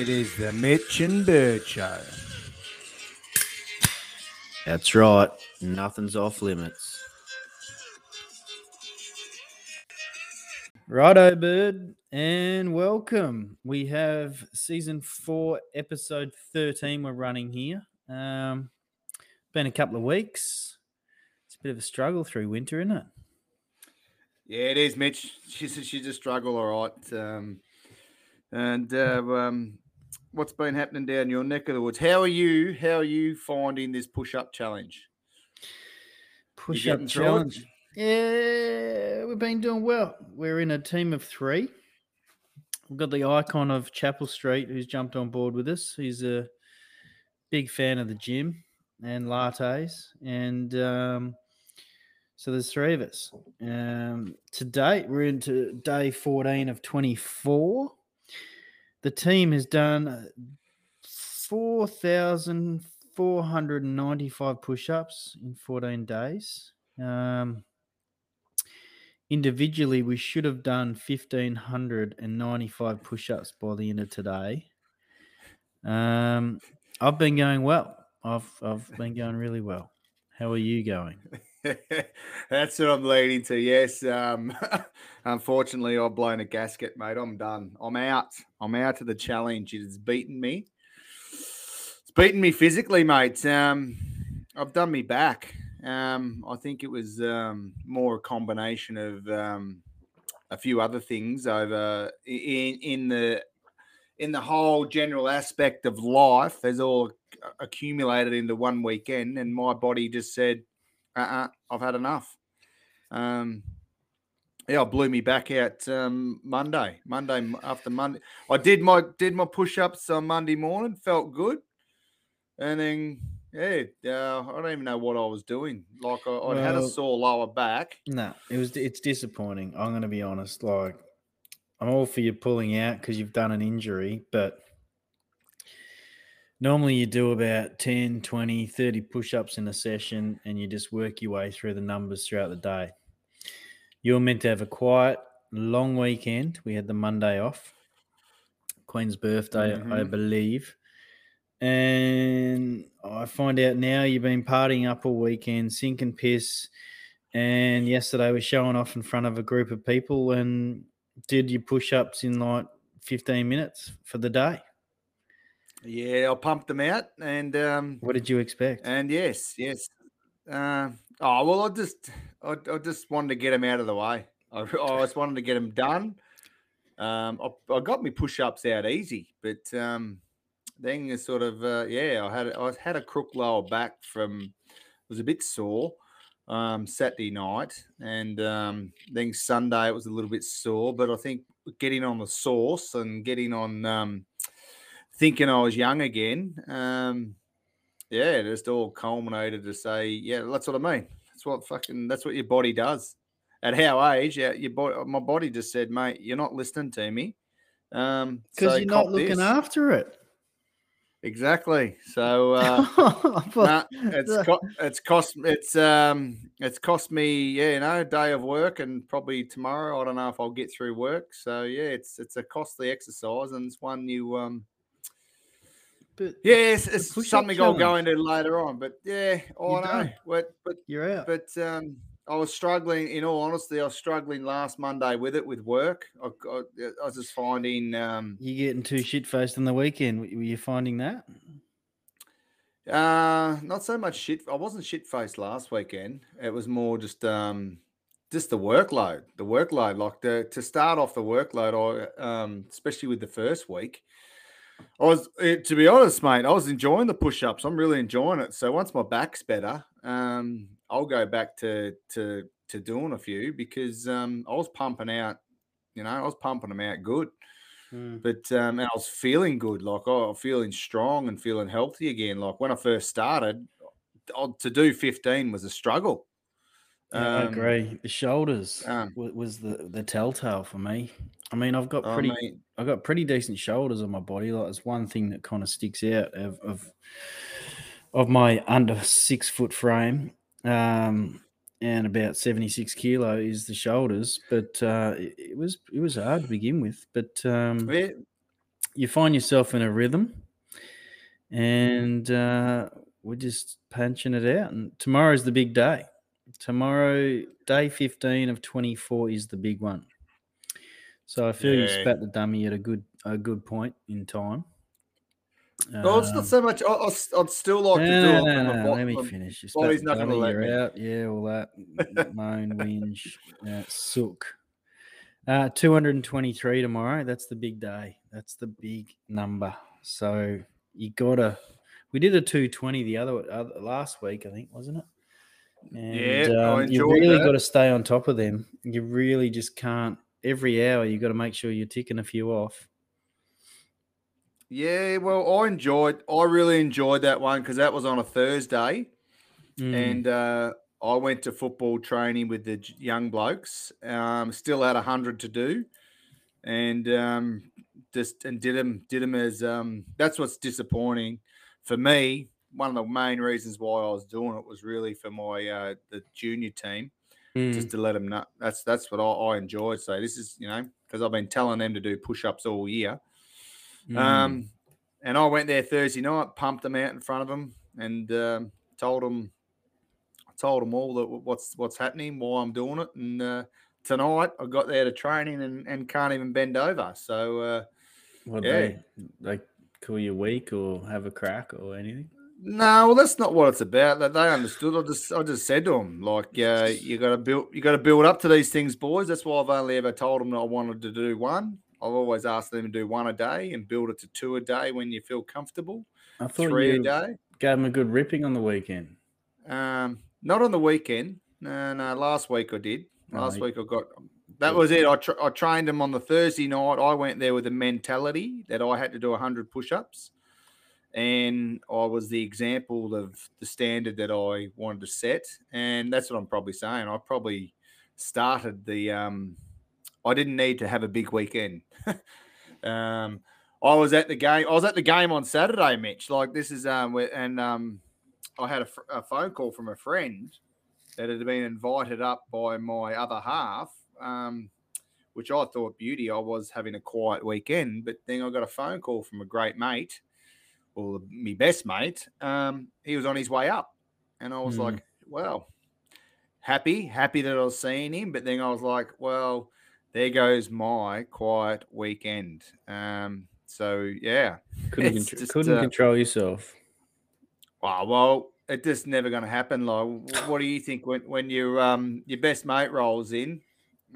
It is the Mitch and Bird Show. That's right. Nothing's off limits. Righto, Bird, and welcome. We have season four, episode 13. We're running here. Um, been a couple of weeks. It's a bit of a struggle through winter, isn't it? Yeah, it is, Mitch. She's she's a struggle, all right. Um, and uh, um, what's been happening down your neck of the woods? How are you? How are you finding this push-up challenge? Push up challenge. Yeah, we've been doing well. We're in a team of three. We've got the icon of Chapel Street who's jumped on board with us. He's a big fan of the gym and lattes. And um, so there's three of us. Um, to date, we're into day 14 of 24. The team has done 4,495 push ups in 14 days. Um, individually, we should have done 1,595 push ups by the end of today. Um, I've been going well. I've, I've been going really well. How are you going? That's what I'm leading to. Yes. Um, unfortunately, I've blown a gasket, mate. I'm done. I'm out. I'm out of the challenge. It has beaten me. It's beaten me physically, mate. Um, I've done me back. Um, I think it was um, more a combination of um, a few other things over in in the in the whole general aspect of life has all accumulated into one weekend, and my body just said, "Uh, uh I've had enough." Um, yeah, it blew me back out um, Monday. Monday after Monday, I did my did my push ups on Monday morning. Felt good, and then yeah, uh, I don't even know what I was doing. Like I, I'd had a sore lower back. No, it was. It's disappointing. I'm going to be honest. Like, I'm all for you pulling out because you've done an injury, but normally you do about 10, 20, 30 push ups in a session and you just work your way through the numbers throughout the day. You're meant to have a quiet, long weekend. We had the Monday off, Queen's birthday, I Mhm. believe. And I find out now you've been partying up all weekend, sink and piss. And yesterday we're showing off in front of a group of people and did your push ups in like 15 minutes for the day. Yeah, I pumped them out, and um, What did you expect? And yes, yes. Uh, oh well, I just, I, I just wanted to get him out of the way. I, I just wanted to get him done. Um, I, I got my push-ups out easy, but um, then it's sort of, uh, yeah, I had, I had a crook lower back from, it was a bit sore um, Saturday night, and um, then Sunday it was a little bit sore. But I think getting on the sauce and getting on, um, thinking I was young again. Um, yeah, it just all culminated to say, yeah, that's what I mean. That's what fucking that's what your body does. At our age, yeah, your body, my body just said, mate, you're not listening to me. Um, Because so you're not looking this." after it. Exactly. So uh, nah, it's co- it's cost it's um it's cost me yeah you know a day of work and probably tomorrow I don't know if I'll get through work. So yeah, it's it's a costly exercise and it's one you um But yeah it's, it's something I'll go into later on. But yeah, I You're know. But but you're out. but um, I was struggling. In all honesty, I was struggling last Monday with it with work. I, I, I was just finding, um, You're getting too shit faced on the weekend. Were you finding that? uh, not so much shit. I wasn't shit faced last weekend. It was more just, um, just the workload. The workload, like the to start off the workload. I, um, especially with the first week. I was, eh, to be honest, mate. I was enjoying the push-ups. I'm really enjoying it. So once my back's better, um, I'll go back to to to doing a few because um, I was pumping out. You know, I was pumping them out good, but um, and I was feeling good. Like oh, feeling strong and feeling healthy again. Like when I first started, to do 15 was a struggle. Yeah, I Um, agree. The shoulders um, was the the telltale for me. I mean, I've got pretty, mean, I've got pretty decent shoulders on my body. Like, it's one thing that kind of sticks out of of, of my under six foot frame, um, and about seventy six kilo is the shoulders. But uh, it, it was it was hard to begin with. But um, yeah, you find yourself in a rhythm, and uh, we're just punching it out. And tomorrow's the big day. Tomorrow, day 15 of 24 is the big one. So I feel you spat the dummy at a good a good point in time. No, it's Um, not so much. I, would still like to do no, it. no, no, a no, bo- let me finish. You body's spat not the gonna dummy, let you're me. out. Yeah, all that moan, whinge, uh, sook. Uh, 223 tomorrow. That's the big day. That's the big number. So you gotta. We did a 220 the other, other last week, I think, wasn't it? And, Yeah, I um, you really got to stay on top of them. You really just can't. Every hour, you got to make sure you're ticking a few off. Yeah, well, I enjoyed. I really enjoyed that one because that was on a Thursday, Mm. and uh, I went to football training with the young blokes. Um, still had a hundred to do, and um, just and did them did them as um, that's what's disappointing for me. One of the main reasons why I was doing it was really for my uh, the junior team. Mm. just to let them know. That's that's what I, I enjoyed. So this is you know because I've been telling them to do push ups all year. Mm. Um, and I went there Thursday night, pumped them out in front of them, and um, told them, told them all that what's what's happening, why I'm doing it. And uh, tonight I got there to training and, and can't even bend over. So uh, What yeah. they like call you weak or have a crack or anything? No, well that's not what it's about. That they understood. I just I just said to them like, uh, you got to build you got to build up to these things, boys. That's why I've only ever told them that I wanted to do one. I've always asked them to do one a day and build it to two a day when you feel comfortable. I thought Three a day. gave them a good ripping on the weekend. Um, not on the weekend. No, no. Last week I did. Oh, Last you- week I got. That was it. I, tra- I trained them on the Thursday night. I went there with a mentality that I had to do hundred push-ups, and I was the example of the standard that I wanted to set. And that's what I'm probably saying. I probably started the. Um, I didn't need to have a big weekend. um, I was at the game. I was at the game on Saturday, Mitch. Like this is um, and um, I had a, fr- a phone call from a friend that had been invited up by my other half, um, which I thought beauty. I was having a quiet weekend, but then I got a phone call from a great mate, or my best mate. Um, he was on his way up, and I was Hmm. like, "Well, happy, happy that I was seeing him." But then I was like, "Well, there goes my quiet weekend." Um, so yeah, Couldn't, contr- just, couldn't uh, control yourself. Wow, well, it's just never going to happen. Like, what do you think when when your um your best mate rolls in?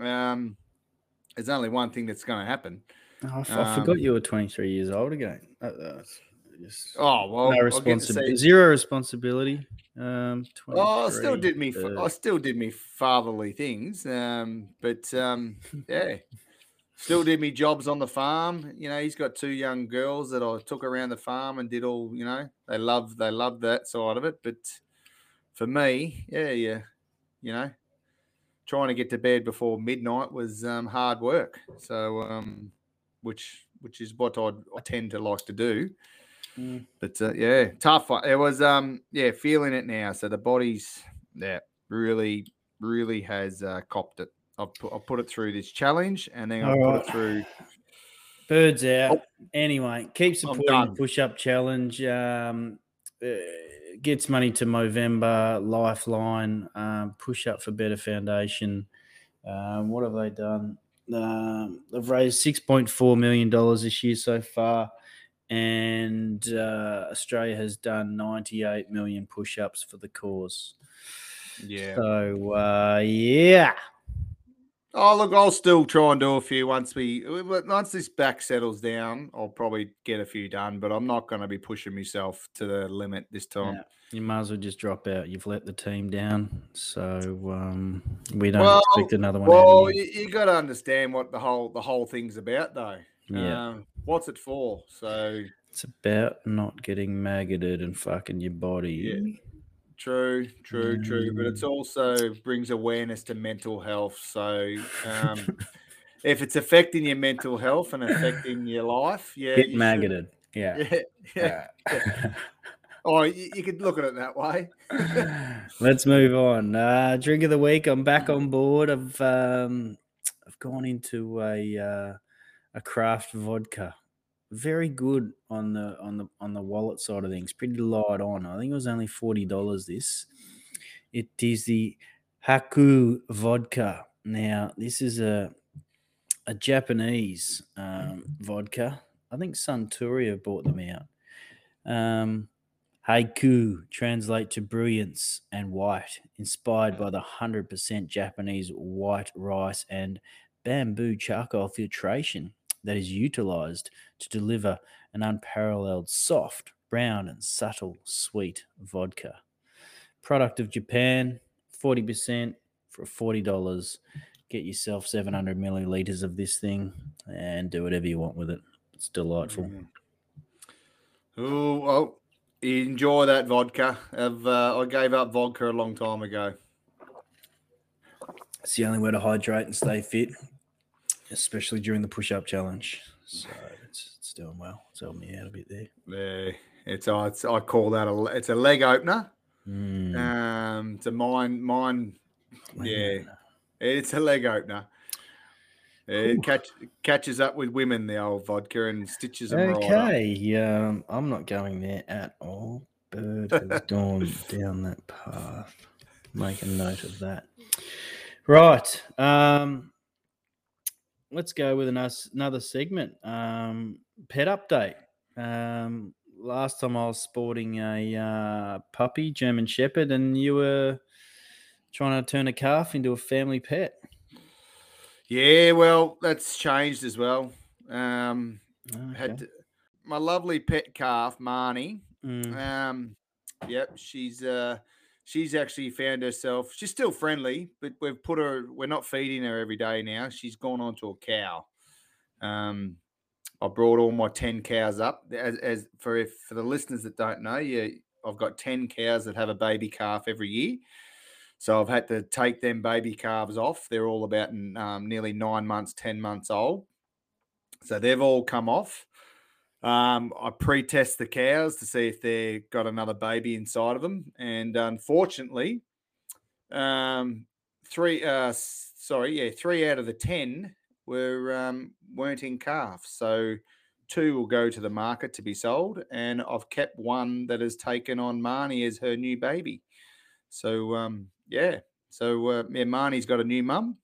Um, there's only one thing that's going to happen. Oh, I, I forgot um, you were 23 years old again. That- that's Oh well, no I'll get to responsibility, zero responsibility. Um, Oh, I still did me. uh, I still did me fatherly things. Um, but um, yeah, still did me jobs on the farm. You know, he's got two young girls that I took around the farm and did all. You know, they love they love that side of it. But for me, yeah, yeah, you know, trying to get to bed before midnight was um, hard work. So, um, which which is what I'd, I tend to like to do. Mm. But uh, yeah, tough. one. It was um yeah, feeling it now. So the body's yeah really really has uh, copped it. I've put, I've put it through this challenge, and then I'll put Alright. it through. Birds out. Anyway, keep supporting push up challenge. Um, uh, gets money to Movember, Lifeline, um, push up for Better Foundation. Um, what have they done? Um, they've raised $6.4 million this year so far. And uh, Australia has done 98 million push ups for the cause. Yeah. So, uh, yeah. Oh look, I'll still try and do a few once we once this back settles down. I'll probably get a few done, but I'm not going to be pushing myself to the limit this time. Yeah, you might as well just drop out. You've let the team down, so um, we don't Well, expect another one. Well, you, you. you got to understand what the whole the whole thing's about, though. Yeah, Um, what's it for? So it's about not getting maggoted and fucking your body. Yeah. True, true, true. But Mm. it's also brings awareness to mental health. So um, if it's affecting your mental health and affecting your life, yeah, Get you should- maggoted. Yeah. Yeah, yeah. Oh, you, you could look at it that way. Let's move on. Uh, drink of the week. I'm back on board. I've um, I've gone into a uh, a craft vodka. very good on the on the on the wallet side of things. Pretty light on. I think it was only forty dollars. This. It is the Haku vodka. Now this is a a Japanese um, vodka. I think Suntory bought them out. Um, Haiku translate to brilliance and white, inspired by the 100% Japanese white rice and bamboo charcoal filtration that is utilized to deliver an unparalleled soft, brown, and subtle sweet vodka. Product of Japan, 40% for $40. Get yourself 700 milliliters of this thing and do whatever you want with it. It's delightful. Mm. Oh, well, enjoy that vodka. I've, uh, I gave up vodka a long time ago. It's the only way to hydrate and stay fit, especially during the push-up challenge. So it's, it's doing well. It's helping me out a bit there. Yeah, it's, uh, it's I call that a it's a leg opener. Mm, Um, it's a mine mine. leg yeah. opener. It's a leg opener. It catch, catches up with women, the old vodka, and stitches them right up. Okay, um, I'm not going there at all. Bird has gone down that path. Make a note of that. Right. Um, let's go with another, another segment. Um, pet update. Um, last time I was sporting a uh, puppy, German Shepherd, and you were trying to turn a calf into a family pet. Yeah, well, that's changed as well. Um, Okay. had to- my lovely pet calf, Marnie. Mm, Um, yep, she's uh, she's actually found herself. She's still friendly, but we've put her. We're not feeding her every day now. She's gone on to a cow. Um, I brought all my ten cows up. As, as for if for the listeners that don't know, yeah, I've got ten cows that have a baby calf every year. So I've had to take them baby calves off. They're all about um, nearly nine months, ten months old. So they've all come off. Um, I pre-test the cows to see if they've got another baby inside of them, and unfortunately, um, three uh, sorry, yeah, three out of the ten were um, weren't in calf. So two will go to the market to be sold, and I've kept one that has taken on Marnie as her new baby. So um, yeah, so uh, yeah, Marnie's got a new mum,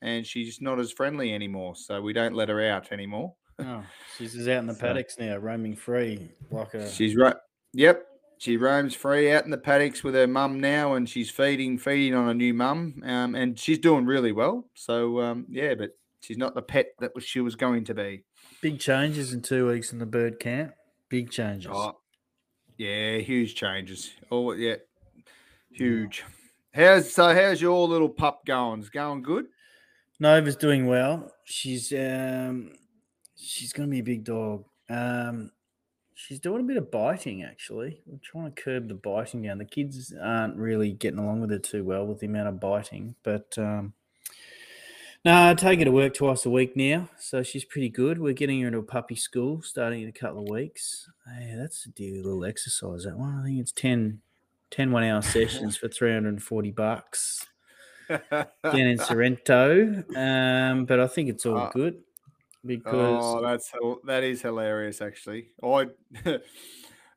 and she's not as friendly anymore. So we don't let her out anymore. Oh, she's just out in the So- paddocks now, roaming free like a. She's right. Yep. She roams free out in the paddocks with her mum now, and she's feeding feeding on a new mum, um, and she's doing really well. So um, yeah, but she's not the pet that was, she was going to be. Big changes in two weeks in the bird camp. Big changes. Oh, yeah, huge changes. Oh yeah, huge. How's so? How's your little pup going? Is going good. Nova's doing well. She's um she's gonna be a big dog. Um she's doing a bit of biting actually. We're trying to curb the biting down. The kids aren't really getting along with her too well with the amount of biting, but um no, I take her to work twice a week now, so she's pretty good. We're getting her into a puppy school starting in a couple of weeks. Hey, that's a dear little exercise. That one, I think it's 10, 10 one hour sessions for 340 bucks down in Sorrento. Um, but I think it's all Uh, good because Oh, that's that is hilarious. Actually, I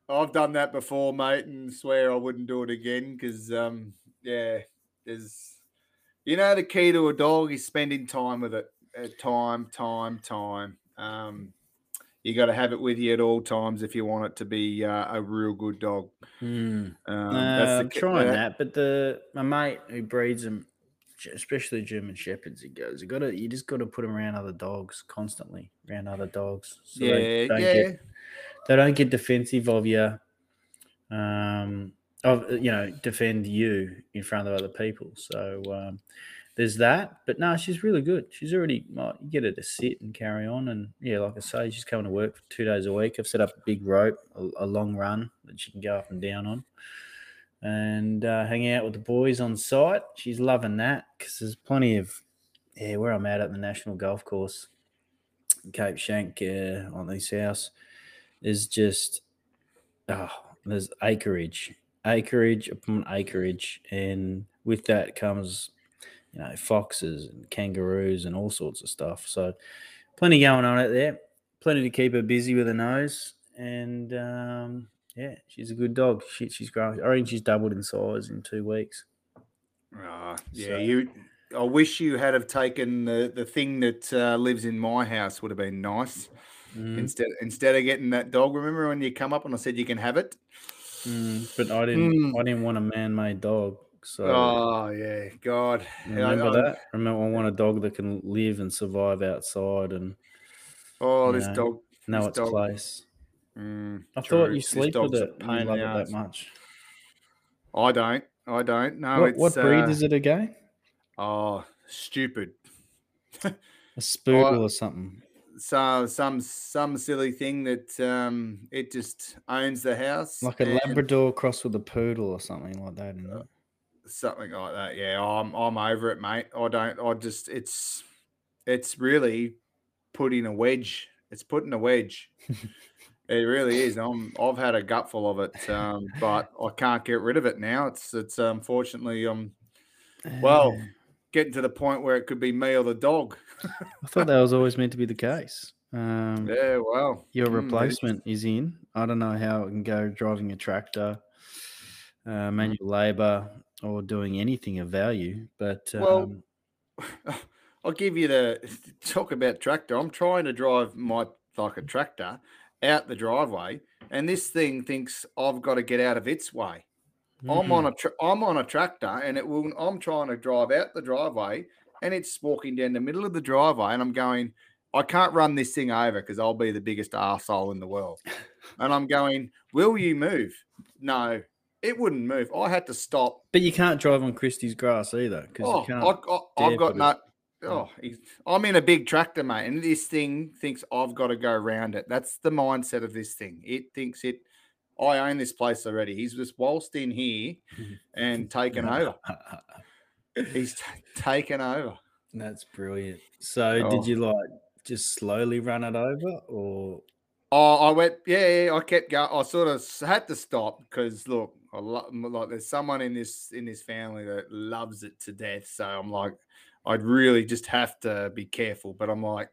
I've done that before, mate, and swear I wouldn't do it again because um yeah, there's you know the key to a dog is spending time with it. Uh, time, time, time. Um, you got to have it with you at all times if you want it to be uh, a real good dog. Hmm. Um, Uh, I'm trying that- that, but the my mate who breeds them, especially German shepherds, he goes, you got to, you just got to put them around other dogs constantly, around other dogs. So Yeah, they don't yeah. get, they don't get defensive of you. Um, of you know, defend you in front of other people. So um, there's that. But no, she's really good. She's already like, you get her to sit and carry on, and yeah, like I say, she's coming to work for two days a week. I've set up a big rope, a, a long run that she can go up and down on and uh, out with the boys on site. She's loving that because there's plenty of yeah where I'm at at the national golf course, Cape Schanck uh, on this house. There's just oh, there's acreage, acreage upon acreage, and with that comes you know foxes and kangaroos and all sorts of stuff. So plenty going on out there. plenty to keep her busy with her nose, and um, yeah, she's a good dog. She, she's growing. I reckon she's doubled in size in two weeks. Ah, yeah, So- you. I wish you had have taken the the thing that uh, lives in my house would have been nice. Mm, Instead instead of getting that dog, remember when you come up and I said you can have it? mm, but I didn't. Mm. I didn't want a man-made dog. So Oh yeah, God. Yeah, I- remember I- that. Remember, I want a dog that can live and survive outside and Oh, this No. dog. know This its dog- place. Mm, I true. thought you sleep with it. pain and in you love it that much. I don't. I don't. No, what, it's what breed uh, is it again? Oh, stupid. A spoodle or something? So some some silly thing that um it just owns the house. Like a and Labrador crossed with a poodle or something like that, isn't it? something like that. Yeah, I'm I'm over it, mate. I don't. I just it's it's really putting a wedge. It's putting a wedge. it really is. I'm I've had a gutful of it, um, but I can't get rid of it now. It's it's unfortunately um well getting to the point where it could be me or the dog. I thought that was always meant to be the case. Um, Yeah, well, Your mm, replacement is in. I don't know how it can go driving a tractor, uh, manual labor, or doing anything of value. But Well, um, I'll give you the talk about tractor. I'm trying to drive my like a tractor out the driveway, and this thing thinks I've got to get out of its way. I'm on mm, a tra- I'm on a tractor, and it will. I'm trying to drive out the driveway, and it's walking down the middle of the driveway, and I'm going. I can't run this thing over because I'll be the biggest arsehole in the world. And I'm going, Will you move? No, it wouldn't move. I had to stop but you can't drive on Christie's grass either because Oh. I, I've got no. Oh, I'm in a big tractor, mate, and this thing thinks I've got to go around it. That's the mindset of this thing. It thinks it. I own this place already. He's just waltzed in here and taken over. He's t- taken over. That's brilliant. So, Oh. did you like just slowly run it over, or Oh, I went. Yeah, yeah I kept going. I sort of had to stop because look, I lo- like there's someone in this in this family that loves it to death. So I'm like, I'd really just have to be careful. But I'm like,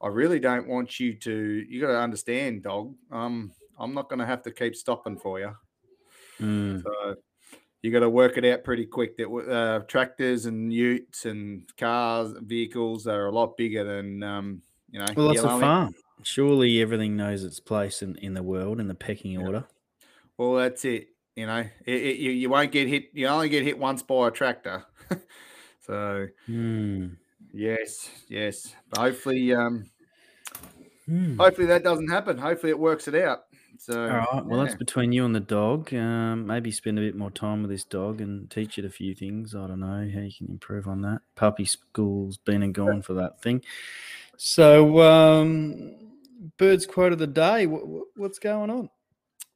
I really don't want you to. You got to understand, dog. Um, I'm not going to have to keep stopping for you. Mm, So you got to work it out pretty quick. That uh, tractors and utes and cars, vehicles are a lot bigger than um, you know. well, that's a farm. Surely everything knows its place in, in the world in the pecking order. Well, that's it. You know, it, it, you, you won't get hit. You only get hit once by a tractor. so Mm. yes, yes. But hopefully, um, Mm. hopefully that doesn't happen. Hopefully it works it out. So All right. Well, that's between you and the dog. Um, maybe spend a bit more time with this dog and teach it a few things. I don't know how you can improve on that. Puppy school's been and gone for that thing. So, um, bird's quote of the day. What, what's going on?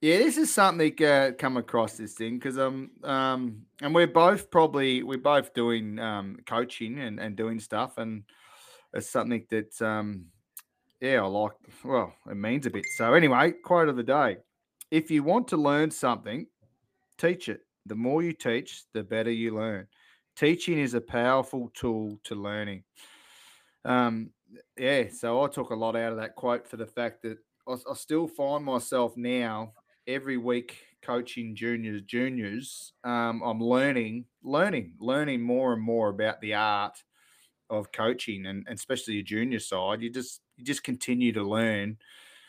Yeah, this is something uh, come across this thing because um um and we're both probably we're both doing um coaching and, and doing stuff and it's something that um yeah I like well it means a bit. So anyway quote of the day if you want to learn something teach it. The more you teach the better you learn. Teaching is a powerful tool to learning. Um yeah so I took a lot out of that quote for the fact that I, I still find myself now every week coaching juniors juniors um, i'm learning learning learning more and more about the art of coaching and, and especially your junior side. You just you just continue to learn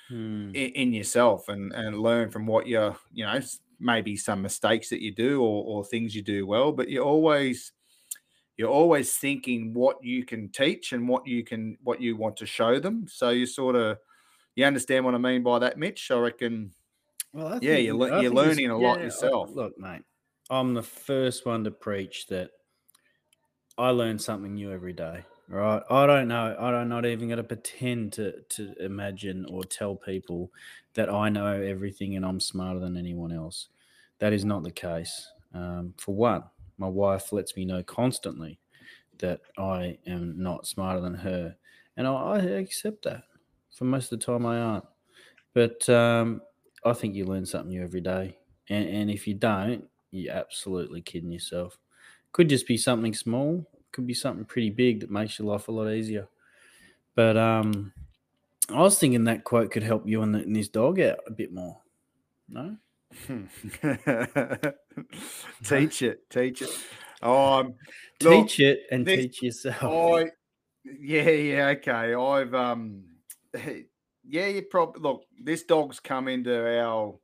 Hmm. in, in yourself and and learn from what you're you know maybe some mistakes that you do or, or things you do well but you're always you're always thinking what you can teach and what you can what you want to show them. So you sort of you understand what i mean by that mitch? I reckon Well, Yeah, think- you're I you're learning a lot I- yourself. Look, mate, I'm the first one to preach that I learn something new every day. Right? I don't know. I don't not even going to pretend to to imagine or tell people that I know everything and I'm smarter than anyone else. That is not the case. Um, for one, my wife lets me know constantly that I am not smarter than her, and I, I accept that. For most of the time, I aren't. But um, I think you learn something new every day. And, and if you don't, you're absolutely kidding yourself. Could just be something small, could be something pretty big that makes your life a lot easier. But um, I was thinking that quote could help you and, the, and this dog out a bit more. No, teach it, teach it. Um, look, teach it and this- teach yourself. I, yeah, yeah, okay. I've um, yeah, you probably look. This dog's come into our.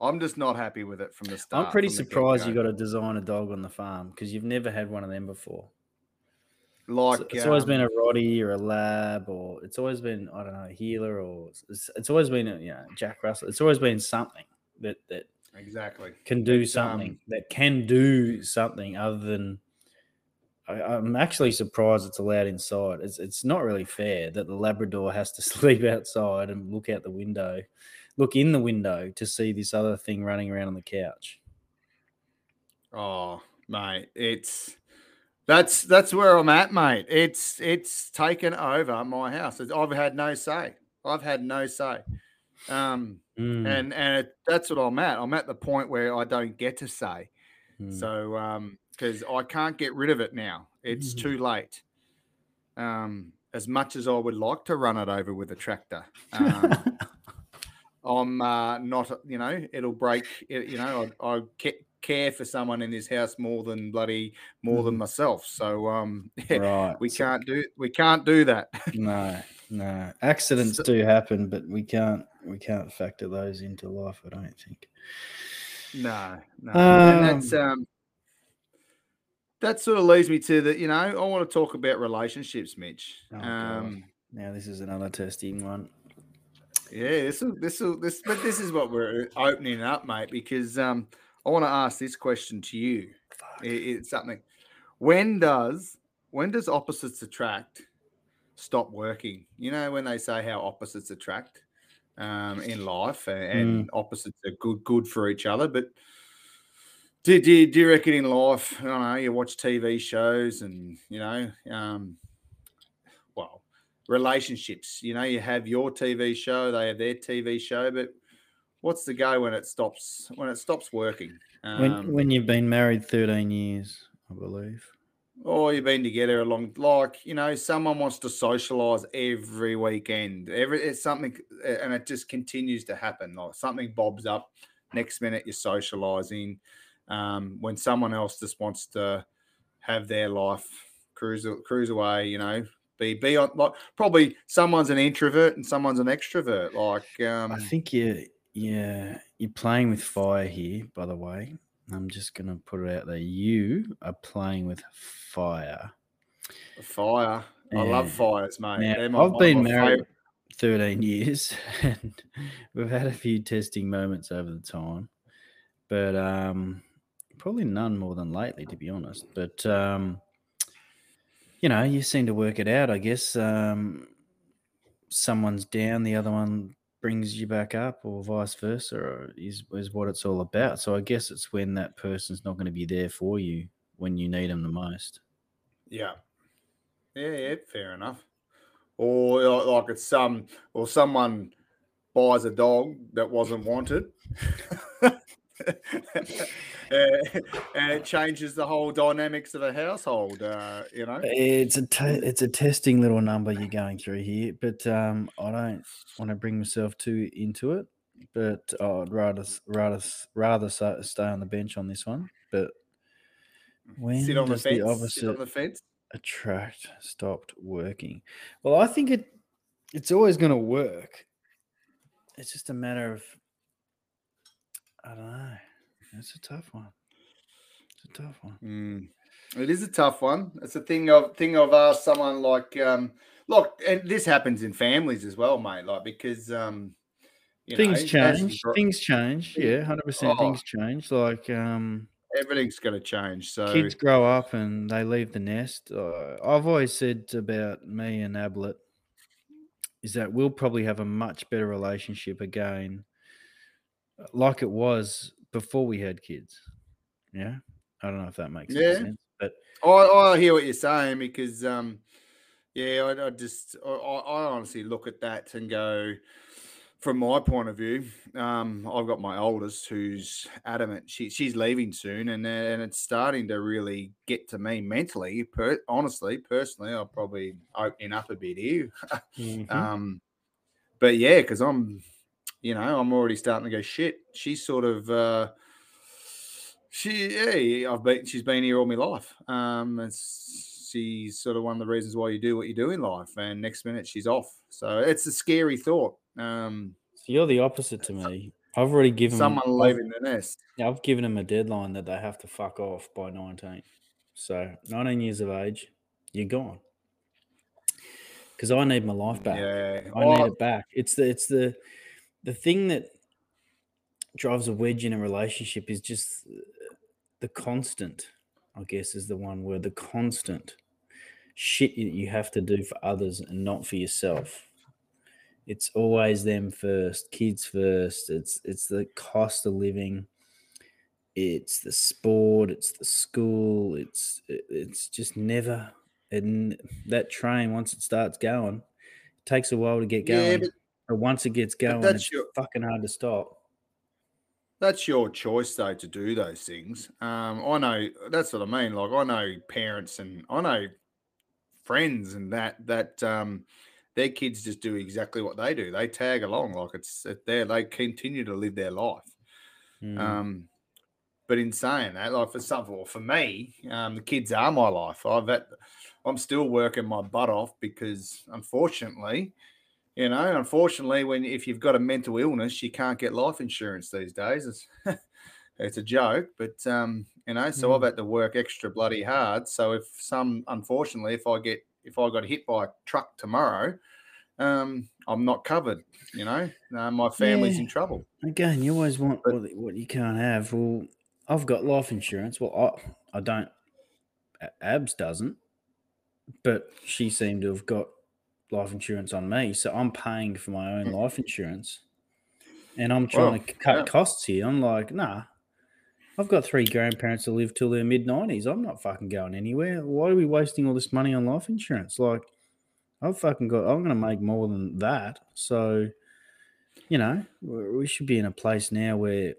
I'm just not happy with it from the start. I'm pretty surprised you got to design a dog on the farm because you've never had one of them before. like. It's, it's always been um, a Rottie or a Lab, or it's always been I don't know a heeler, or it's, it's always been a, you know Jack Russell. It's always been something that that exactly. can do It's, something um, that can do something other than. I, I'm actually surprised it's allowed inside. It's it's not really fair that the Labrador has to sleep outside and look out the window, look in the window to see this other thing running around on the couch. Oh, mate, it's that's that's where I'm at, mate. It's it's taken over my house. I've had no say. I've had no say. Um, Mm, and and it, that's what I'm at. I'm at the point where I don't get to say. mm. So um, because I can't get rid of it now. It's Mhm. too late. Um, as much as I would like to run it over with a tractor, um, I'm uh, not. You know, it'll break. It, you know, I, I ca- care for someone in this house more than bloody more than Mhm. myself. So um, yeah, right. we so- can't do we can't do that. No, no. Accidents So- do happen, but we can't we can't factor those into life. I don't think. no, no. and that's Um, um. That sort of leads me to the, you know, I want to talk about relationships, Mitch. Oh, um, Now this is another testing one. Yeah, this will this will this but this is what we're opening up, mate, because um I want to ask this question to you. Fuck. I- it's something. When does when does opposites attract stop working? You know, when they say how opposites attract um in life a- and, opposites are good good for each other, but do, do, you- do you reckon in life, I don't know, you watch TV shows and you know, um well, relationships. You know, you have your TV show, they have their TV show, but what's the go when it stops when it stops working? When Um, when you've been married thirteen years, I believe. or you've been together a long like you know someone wants to socialize every weekend every it's something and it just continues to happen like something bobs up next minute you're socializing um, when someone else just wants to have their life cruise cruise away you know be be on like probably someone's an introvert and someone's an extrovert like um I think you yeah you're playing with fire here. By the way, I'm just gonna put it out there. You are playing with fire. fire i love fires mate Now, my- I've been married favourite. 13 years and we've had a few testing moments over the time, but um, probably none more than lately, to be honest. But, um, you know, you seem to work it out, I guess. Um, someone's down, the other one brings you back up, or vice versa, or is, is what it's all about. So I guess it's when that person's not going to be there for you when you need them the most. Yeah. Yeah, yeah, fair enough. Or like it's some or someone buys a dog that wasn't wanted. Uh, and it changes the whole dynamics of a household, uh, you know. It's a te- it's a testing little number you're going through here, but um, I don't want to bring myself too into it. But I'd rather rather rather stay on the bench on this one. But when sit on the does fence. the sit on the fence. attract stopped working? Well, I think it it's always going to work. It's just a matter of I don't know. It's a tough one. It's a tough one. Mm. It is a tough one. It's a thing of thing I've asked someone like um look, and this happens in families as well, mate. Like because um you know, things as change. Things change. Yeah, hundred percent. Oh. Things change. Like um, everything's gonna change. So kids grow up and they leave the nest. Uh, I've always said about me and Ablet is that we'll probably have a much better relationship again, uh, like it was before we had kids. Yeah, I don't know if that makes Yeah. sense, but I, I hear what you're saying because, um, yeah, I, I just, I, I I honestly look at that and go, from my point of view, um, I've got my oldest who's adamant she, she's leaving soon, and and it's starting to really get to me mentally. Per, honestly, personally, I'm probably opening up a bit here. Mm-hmm. Um, but yeah, because I'm, you know, I'm already starting to go shit. She's sort of, uh, she, yeah, I've been, she's been here all my life. Um, it's, she's sort of one of the reasons why you do what you do in life. And next minute she's off. So it's a scary thought. Um, So you're the opposite to me. I've already given someone leaving the nest. Yeah, I've given them a deadline that they have to fuck off by 19. So 19 years of age, you're gone. Because I need my life back. Yeah. I need Oh, it back. It's the it's the the thing that drives a wedge in a relationship is just uh, the constant. I guess is the one word. The constant shit that you have to do for others and not for yourself. It's always them first, kids first. It's it's the cost of living. It's the sport. It's the school. It's it's just never. And that train once it starts going, it takes a while to get Yeah, going. but- but once it gets going, that's it's your- fucking hard to stop. That's your choice, though, to do those things. Um, I know that's what I mean. Like I know parents and I know friends and that that um, their kids just do exactly what they do. They tag along like it's it there. They continue to live their life. Mm. Um, but in saying that, like for some, well, for me, um, the kids are my life. I've had, I'm still working my butt off because, unfortunately, you know, unfortunately, when if you've got a mental illness, you can't get life insurance these days. It's it's a joke, but um, you know, so I've Mm. had to work extra bloody hard. So if some, unfortunately, if I get if I got hit by a truck tomorrow, um, I'm not covered. You know, uh, my family's in trouble. Again, you always want But- what, what you can't have. Well, I've got life insurance. Well, I, I don't. Abs doesn't, but she seemed to have got life insurance on me. So I'm paying for my own life insurance, and I'm trying Well, to cut yeah. costs here. I'm like, nah. I've got three grandparents to live till their mid nineties. I'm not fucking going anywhere. Why are we wasting all this money on life insurance? Like, I've fucking got. I'm going to make more than that. So, you know, we we should be in a place now where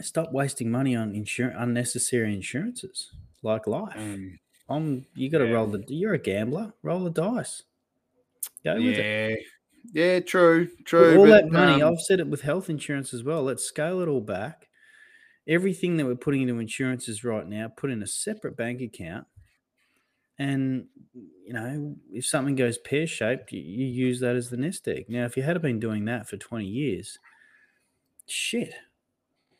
stop wasting money on insurance, unnecessary insurances like life. Um, Um, you got to yeah. roll the. You're a gambler. Roll the dice. Go with it. yeah, yeah, true, With true. all but, that money, um, I've said it with health insurance as well. Let's scale it all back. Everything that we're putting into insurances right now, put in a separate bank account. And, you know, if something goes pear shaped, you, you use that as the nest egg. Now, if you had been doing that for 20 years, shit,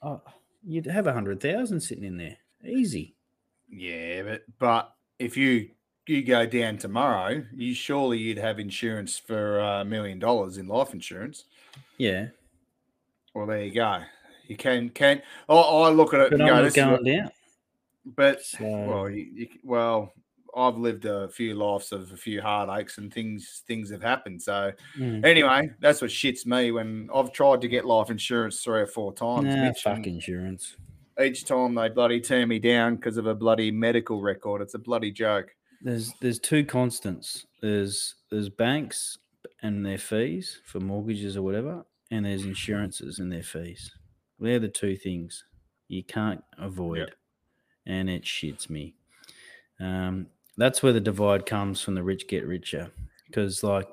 oh, you'd have a 100,000 sitting in there. Easy. yeah, but but if you you go down tomorrow, you surely you'd have insurance for a million dollars in life insurance. Yeah. Well, there you go. You can can. I, I look at it But and go, this going down. but So, well, you, you, well, I've lived a few lives of a few heartaches and things things have happened. So mm, anyway, that's what shits me when I've tried to get life insurance three or four times. nah, Mitch, fuck insurance. each time they bloody turn me down because of a bloody medical record. It's a bloody joke. There's there's two constants. There's there's banks and their fees for mortgages or whatever, and there's insurances and their fees. They're the two things you can't avoid, and it shits me. Um, that's where the divide comes from. The rich get richer because, like,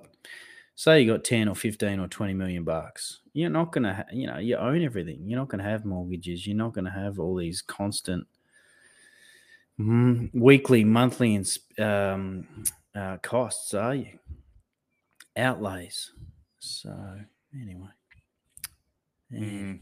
say you got ten or fifteen or twenty million bucks, you're not gonna, ha- you know, you own everything. You're not gonna have mortgages. You're not gonna have all these constant Mm, weekly, monthly, and um, uh, costs, are you? Outlays. So, anyway. Anyway. Mm.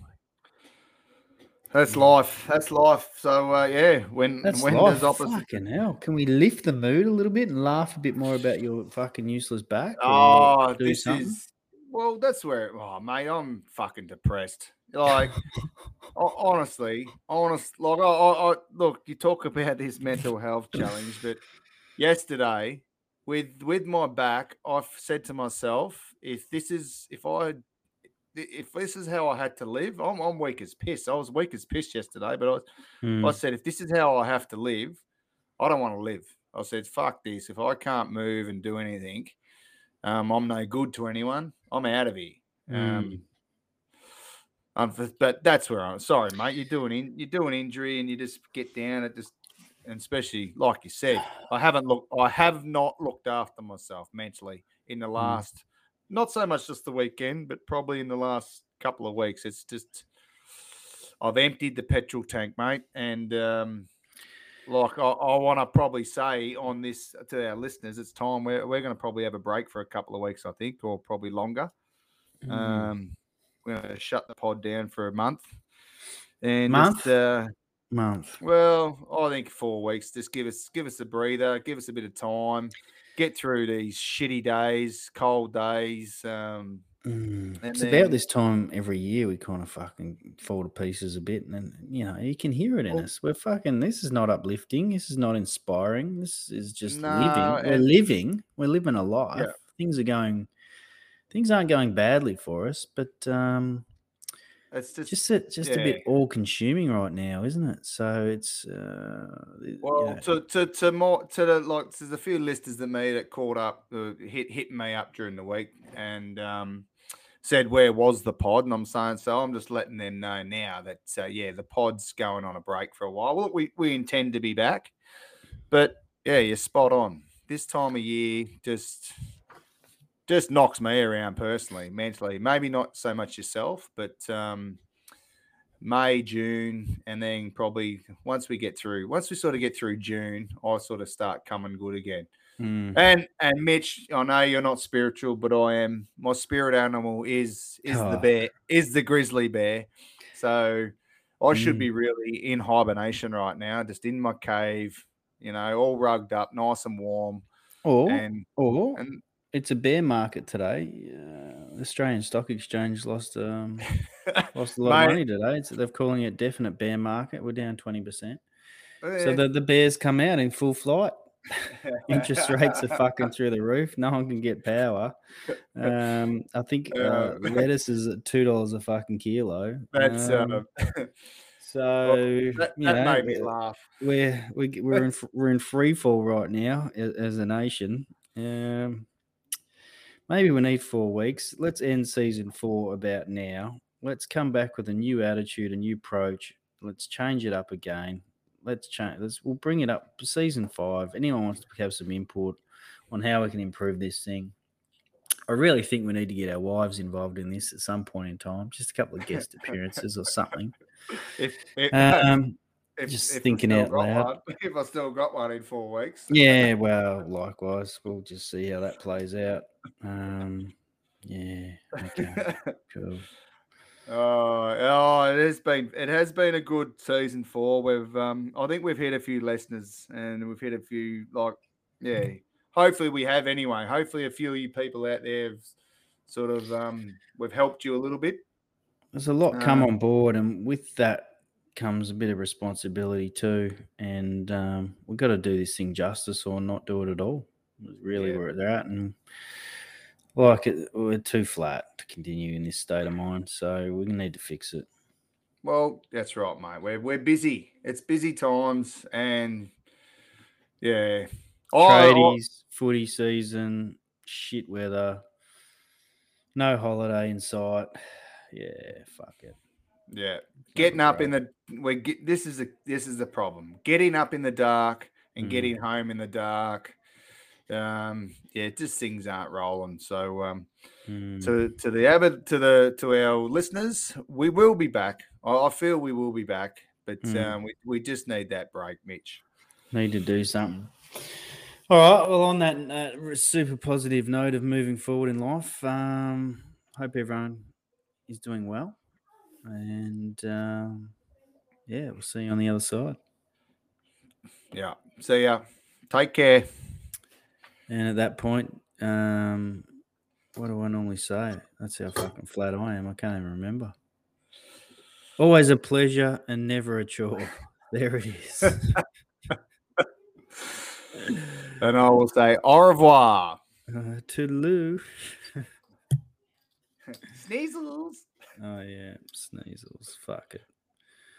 That's life. That's life. So uh, yeah, when That's when life. does opposite? Fucking hell. Can we lift the mood a little bit and laugh a bit more about your fucking useless back? Oh, this something? is well. That's where. Oh, mate, I'm fucking depressed. Like, ho- honestly, honest. Like, I, I, I look. You talk about this mental health challenge, but yesterday, with with my back, I've said to myself, if this is, if I, if this is how I had to live, I'm, I'm weak as piss. I was weak as piss yesterday, but I was, Mm, I said, if this is how I have to live, I don't want to live. I said, fuck this. If I can't move and do anything, um, I'm no good to anyone. I'm out of here. Um, um, but that's where I'm sorry, mate. You're doing in, you do an injury and you just get down at just, and especially like you said, I haven't looked, I have not looked after myself mentally in the last not so much just the weekend, but probably in the last couple of weeks. It's just I've emptied the petrol tank, mate, and um, like I, I want to probably say on this to our listeners, it's time we're we're going to probably have a break for a couple of weeks, I think, or probably longer. Mm. Um, we're going to shut the pod down for a month. And Month? Just, uh, month. well, I think four weeks. Just give us give us a breather, give us a bit of time, get through these shitty days, cold days. Um, Mm. It's then- about this time every year we kind of fucking fall to pieces a bit, and then, you know you can hear it in Well- us. We're fucking. This is not uplifting. This is not inspiring. This is just No, living. We're living. We're living a life. Things are going. Things aren't going badly for us, but um, it's just, just a, just a bit all consuming right now, isn't it? So it's uh, you well know, to to to more to the like. There's a few listeners that me that called up, uh, hit hit me up during the week, and um, said where was the pod, and I'm saying so. I'm just letting them know now that uh, yeah, the pod's going on a break for a while. Well, we we intend to be back, but yeah, you're spot on. This time of year just just knocks me around personally, mentally. Maybe not so much yourself, but um, May, June, and then probably once we get through, once we sort of get through June, I sort of start coming good again. mm, And and Mitch, I know you're not spiritual, but I am. My spirit animal is is the Oh. bear, is the grizzly bear. So I should Mm. be really in hibernation right now, just in my cave, you know, all rugged up, nice and warm, or and or and it's a bear market today. Uh, the Australian Stock Exchange lost um, lost a lot of money today. They're calling it definite bear market. We're down twenty percent. So eh, the, the bears come out in full flight. Interest rates are fucking through the roof. No one can get power. Um, I think uh, lettuce is at two dollars a fucking kilo. That's Um, uh, so that, you that know, made me laugh. we're we, g- we're in we're in free fall right now as, as a nation. Um, maybe we need four weeks. Let's end season four about now. Let's come back with a new attitude, a new approach. Let's change it up again. Let's change. Let's we'll bring it up for season five. Anyone wants to have some input on how we can improve this thing? I really think we need to get our wives involved in this at some point in time. Just a couple of guest appearances or something. If, if, Um, if, just if thinking out loud. one- if I still got one in four weeks. Yeah, well, likewise. We'll just see how that plays out. Um, yeah, okay, cool. Oh, oh, it has been it has been a good season four. We've um I think we've hit a few listeners and we've hit a few like yeah. Hopefully we have anyway. Hopefully a few of you people out there have sort of um we've helped you a little bit. There's a lot come Um, on board, and with that comes a bit of responsibility too. And um, we've got to do this thing justice or not do it at all. Is really Yeah. where they're at, and like it, we're too flat to continue in this state of mind. So we need to fix it. Well, that's right, mate. We're we're busy. It's busy times and yeah. I- I- Tradies, footy season, shit weather, no holiday in sight. Yeah, fuck it. Yeah, getting up in the we get this is a this is the problem. Getting up in the dark and Mm. getting home in the dark. Um, yeah, just things aren't rolling. So um, Mm. to to the avid to the to our listeners, we will be back. I, I feel we will be back, but Mm. um, we we just need that break, Mitch. Need to do something. All right. Well, on that uh, super positive note of moving forward in life, um, hope everyone is doing well, and um, yeah, we'll see you on the other side. Yeah. See ya. Take care. And at that point, um, what do I normally say? That's how fucking flat I am. I can't even remember. Always a pleasure and never a chore. There it is. And I will say au revoir. uh, toodaloo. Sneezels. Oh yeah, sneezels. Fuck it.